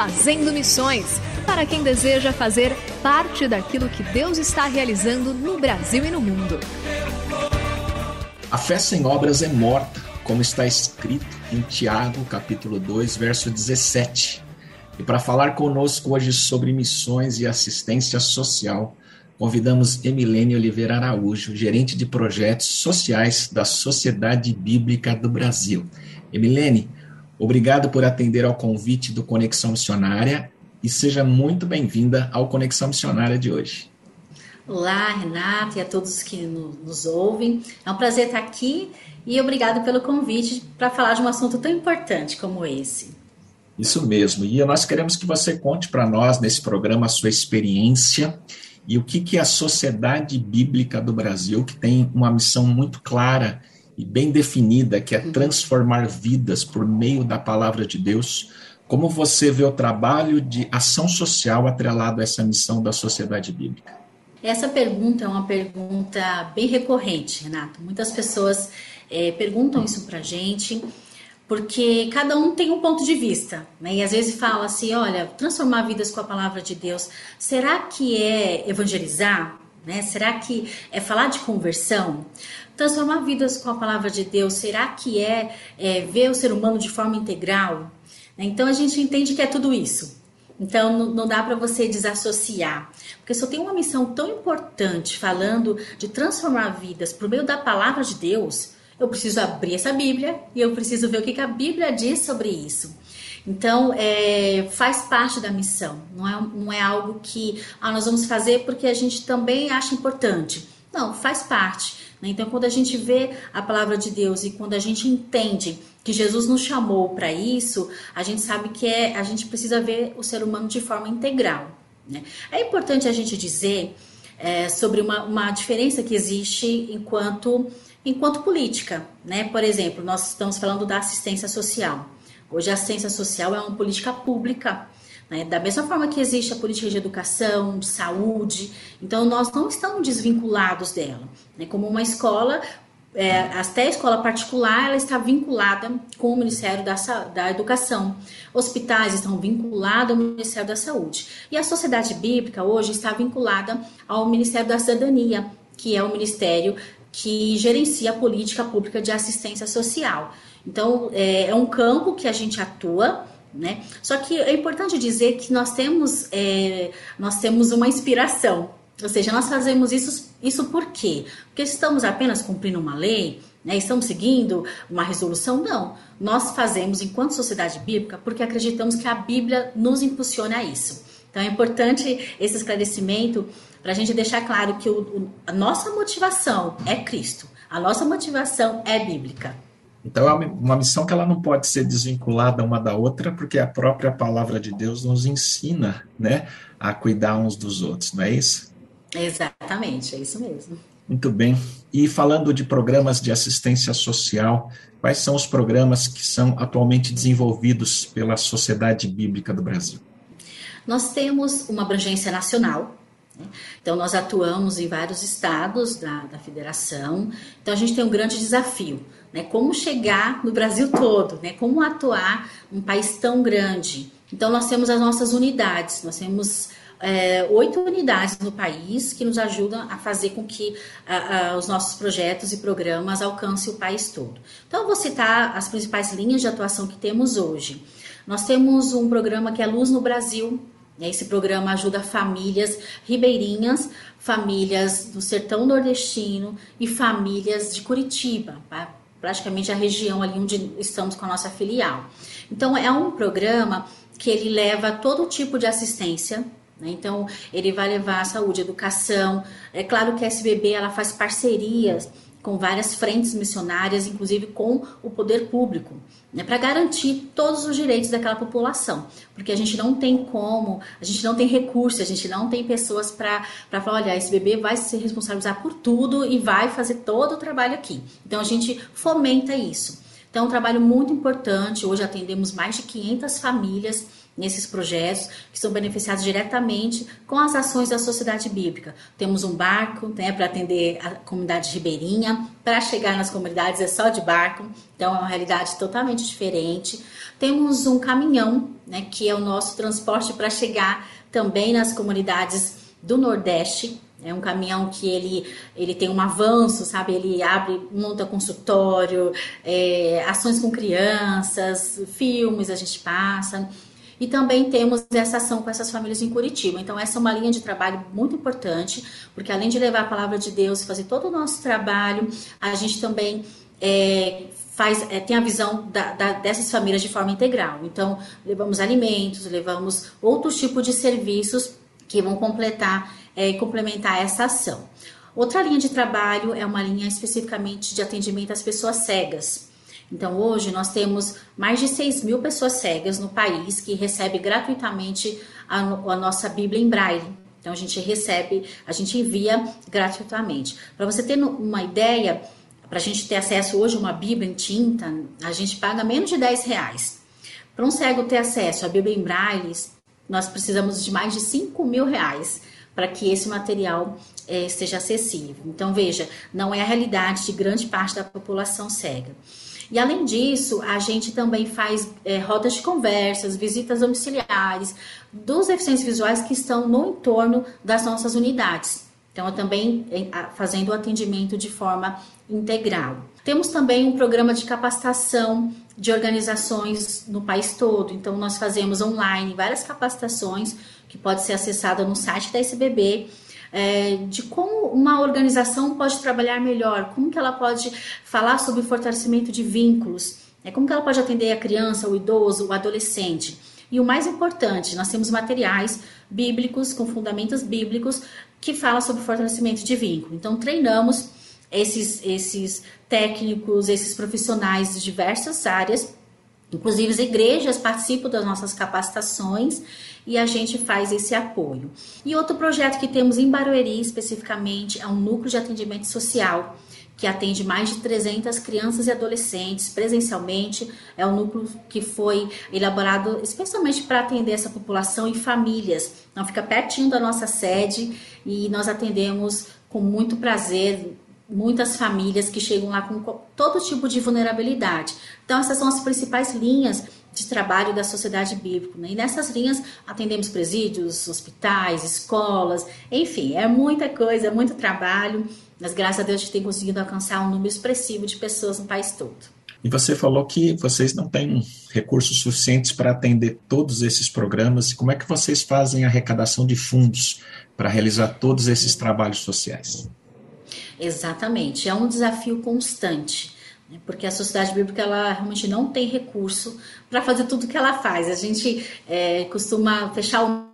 Fazendo Missões para quem deseja fazer parte daquilo que Deus está realizando no Brasil e no mundo. A fé sem obras é morta, como está escrito em Tiago, capítulo 2, verso 17. E para falar conosco hoje sobre missões e assistência social, convidamos Emilene Oliveira Araújo, gerente de projetos sociais da Sociedade Bíblica do Brasil. Emilene, Obrigado por atender ao convite do Conexão Missionária e seja muito bem-vinda ao Conexão Missionária de hoje. Olá, Renata, e a todos que nos ouvem. É um prazer estar aqui e obrigado pelo convite para falar de um assunto tão importante como esse. Isso mesmo. E nós queremos que você conte para nós nesse programa a sua experiência e o que, que a Sociedade Bíblica do Brasil, que tem uma missão muito clara e bem definida, que é uhum. transformar vidas por meio da palavra de Deus. Como você vê o trabalho de ação social atrelado a essa missão da sociedade bíblica? Essa pergunta é uma pergunta bem recorrente, Renato. Muitas pessoas é, perguntam isso para gente, porque cada um tem um ponto de vista, né? E às vezes fala assim: olha, transformar vidas com a palavra de Deus, será que é evangelizar? Né? Será que é falar de conversão? Transformar vidas com a palavra de Deus, será que é, é ver o ser humano de forma integral? Então a gente entende que é tudo isso. Então não, dá para você desassociar, porque eu tenho uma missão tão importante falando de transformar vidas por meio da palavra de Deus, eu preciso abrir essa Bíblia e eu preciso ver o que, que a Bíblia diz sobre isso. Então, é, faz parte da missão, não é, não é algo que ah, nós vamos fazer porque a gente também acha importante. Não, faz parte. Né? Então, quando a gente vê a palavra de Deus e quando a gente entende que Jesus nos chamou para isso, a gente sabe que é, a gente precisa ver o ser humano de forma integral. Né? É importante a gente dizer é, sobre uma, uma diferença que existe enquanto, enquanto política. Né? Por exemplo, nós estamos falando da assistência social. Hoje, a assistência social é uma política pública né? Da mesma forma que existe a política de educação, de saúde, então nós não estamos desvinculados dela. Né? Como uma escola, é, até a escola particular, ela está vinculada com o Ministério da, da Educação. Hospitais estão vinculados ao Ministério da Saúde. E a sociedade bíblica hoje está vinculada ao Ministério da Cidadania, que é o ministério que gerencia a política pública de assistência social. Então, é, é um campo que a gente atua né? Só que é importante dizer que nós temos, é, nós temos uma inspiração, ou seja, nós fazemos isso, isso por quê? Porque estamos apenas cumprindo uma lei, né? estamos seguindo uma resolução? Não. Nós fazemos enquanto sociedade bíblica porque acreditamos que a Bíblia nos impulsiona a isso. Então é importante esse esclarecimento para a gente deixar claro que o, o, a nossa motivação é Cristo, a nossa motivação é bíblica. Então é uma missão que ela não pode ser desvinculada uma da outra, porque a própria palavra de Deus nos ensina, né, a cuidar uns dos outros, não é isso? Exatamente, é isso mesmo. Muito bem. E falando de programas de assistência social, quais são os programas que são atualmente desenvolvidos pela Sociedade Bíblica do Brasil? Nós temos uma abrangência nacional? Então nós atuamos em vários estados da, da federação, então a gente tem um grande desafio, né? Como chegar no Brasil todo, né? Como atuar num país tão grande. Então nós temos as nossas unidades, nós temos é, oito unidades no país que nos ajudam a fazer com que a, a, os nossos projetos e programas alcancem o país todo. Então, eu vou citar as principais linhas de atuação que temos hoje. Nós temos um programa que é Luz no Brasil. Né? Esse programa ajuda famílias ribeirinhas, famílias do sertão nordestino e famílias de Curitiba, tá? praticamente a região ali onde estamos com a nossa filial. Então, é um programa que ele leva todo tipo de assistência né? Então, ele vai levar a saúde, educação. É claro que a SBB ela faz parcerias com várias frentes missionárias, inclusive com o poder público, né, para garantir todos os direitos daquela população, porque a gente não tem como, a gente não tem recursos, a gente não tem pessoas para falar, olha, esse bebê vai se responsabilizar por tudo e vai fazer todo o trabalho aqui. Então a gente fomenta isso. Então é um trabalho muito importante. Hoje atendemos mais de 500 famílias nesses projetos que são beneficiados diretamente com as ações da sociedade bíblica. Temos um barco né, para atender a comunidade ribeirinha, para chegar nas comunidades é só de barco, então é uma realidade totalmente diferente. Temos um caminhão, né, que é o nosso transporte para chegar também nas comunidades do Nordeste, é um caminhão que ele, ele tem um avanço, sabe? Ele abre, monta consultório, é, ações com crianças, filmes a gente passa. E também temos essa ação com essas famílias em Curitiba. Então, essa é uma linha de trabalho muito importante, porque além de levar a palavra de Deus e fazer todo o nosso trabalho, a gente também é, faz, é, tem a visão da, da, dessas famílias de forma integral. Então, levamos alimentos, levamos outros tipos de serviços que vão completar é, e complementar essa ação. Outra linha de trabalho é uma linha especificamente de atendimento às pessoas cegas. Então, hoje nós temos mais de 6 mil pessoas cegas no país que recebem gratuitamente a, a nossa Bíblia em Braille. Então, a gente recebe, a gente envia gratuitamente. Para você ter uma ideia, para a gente ter acesso hoje a uma Bíblia em tinta, a gente paga menos de 10 reais. Para um cego ter acesso à Bíblia em Braille, nós precisamos de mais de 5 mil reais para que esse material é, esteja acessível. Então, veja, não é a realidade de grande parte da população cega. E além disso, a gente também faz é, rodas de conversas, visitas domiciliares dos deficientes visuais que estão no entorno das nossas unidades. Então, também fazendo o atendimento de forma integral. Temos também um programa de capacitação de organizações no país todo. Então, nós fazemos online várias capacitações que pode ser acessada no site da SBB é, de como uma organização pode trabalhar melhor, como que ela pode falar sobre o fortalecimento de vínculos, é, como que ela pode atender a criança, o idoso, o adolescente. E o mais importante, nós temos materiais bíblicos, com fundamentos bíblicos, que falam sobre fortalecimento de vínculo. Então, treinamos esses, esses técnicos, esses profissionais de diversas áreas, inclusive as igrejas participam das nossas capacitações e a gente faz esse apoio. E outro projeto que temos em Barueri, especificamente, é um núcleo de atendimento social, que atende mais de 300 crianças e adolescentes presencialmente. É um núcleo que foi elaborado especialmente para atender essa população e famílias. Então, fica pertinho da nossa sede e nós atendemos com muito prazer muitas famílias que chegam lá com todo tipo de vulnerabilidade. Então, essas são as principais linhas de trabalho da sociedade bíblica. Né? E nessas linhas atendemos presídios, hospitais, escolas, enfim, é muita coisa, é muito trabalho, mas graças a Deus a gente tem conseguido alcançar um número expressivo de pessoas no país todo. E você falou que vocês não têm recursos suficientes para atender todos esses programas. Como é que vocês fazem a arrecadação de fundos para realizar todos esses trabalhos sociais? Exatamente, é um desafio constante né? porque a sociedade bíblica ela realmente não tem recurso para fazer tudo que ela faz. A gente é, costuma fechar o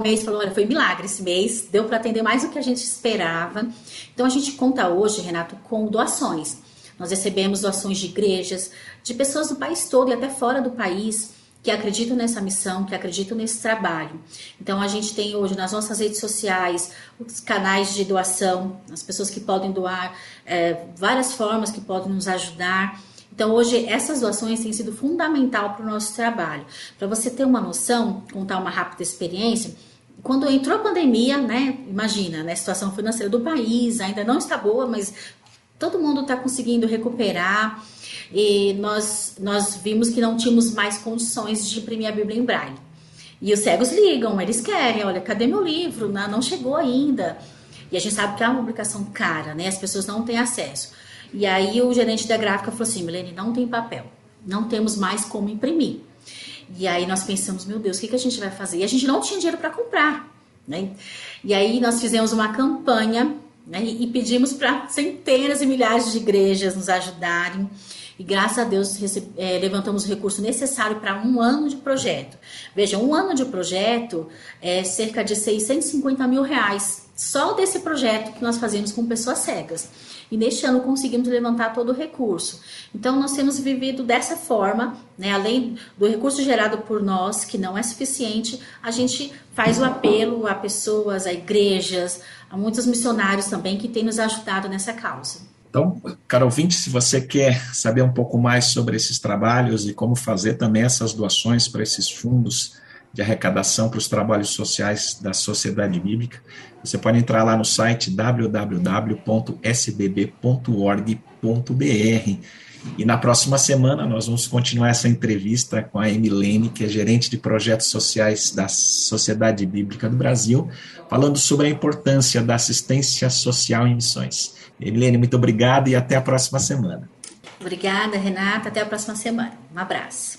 mês falou, olha, foi milagre esse mês, deu para atender mais do que a gente esperava. Então a gente conta hoje, Renato, com doações. Nós recebemos doações de igrejas, de pessoas do país todo e até fora do país que acreditam nessa missão, que acreditam nesse trabalho. Então a gente tem hoje nas nossas redes sociais os canais de doação, as pessoas que podem doar, é, várias formas que podem nos ajudar. Então, hoje, essas doações têm sido fundamental para o nosso trabalho. Para você ter uma noção, contar uma rápida experiência, quando entrou a pandemia, né? Imagina, né? A situação financeira do país ainda não está boa, mas todo mundo está conseguindo recuperar. E nós, nós vimos que não tínhamos mais condições de imprimir a Bíblia em braille. E os cegos ligam, eles querem, olha, cadê meu livro? Não, chegou ainda. E a gente sabe que é uma publicação cara, né? As pessoas não têm acesso. E aí o gerente da gráfica falou assim, Milene, não tem papel, não temos mais como imprimir. E aí nós pensamos, meu Deus, o que, que a gente vai fazer? E a gente não tinha dinheiro para comprar, né? E aí nós fizemos uma campanha? E pedimos para centenas e milhares de igrejas nos ajudarem. E graças a Deus é, levantamos o recurso necessário para um ano de projeto. Veja, um ano de projeto é cerca de 650 mil reais. Só desse projeto que nós fazemos com pessoas cegas. E neste ano conseguimos levantar todo o recurso. Então nós temos vivido dessa forma, né? além do recurso gerado por nós, que não é suficiente, a gente faz o apelo a pessoas, a igrejas, a muitos missionários também que têm nos ajudado nessa causa. Então, caro ouvinte, se você quer saber um pouco mais sobre esses trabalhos e como fazer também essas doações para esses fundos de arrecadação para os trabalhos sociais da Sociedade Bíblica, você pode entrar lá no site www.sbb.org.br. E na próxima semana nós vamos continuar essa entrevista com a Emilene, que é gerente de projetos sociais da Sociedade Bíblica do Brasil, falando sobre a importância da assistência social em missões. Emilene, muito obrigado e até a próxima semana. Obrigada, Renata. Até a próxima semana. Um abraço.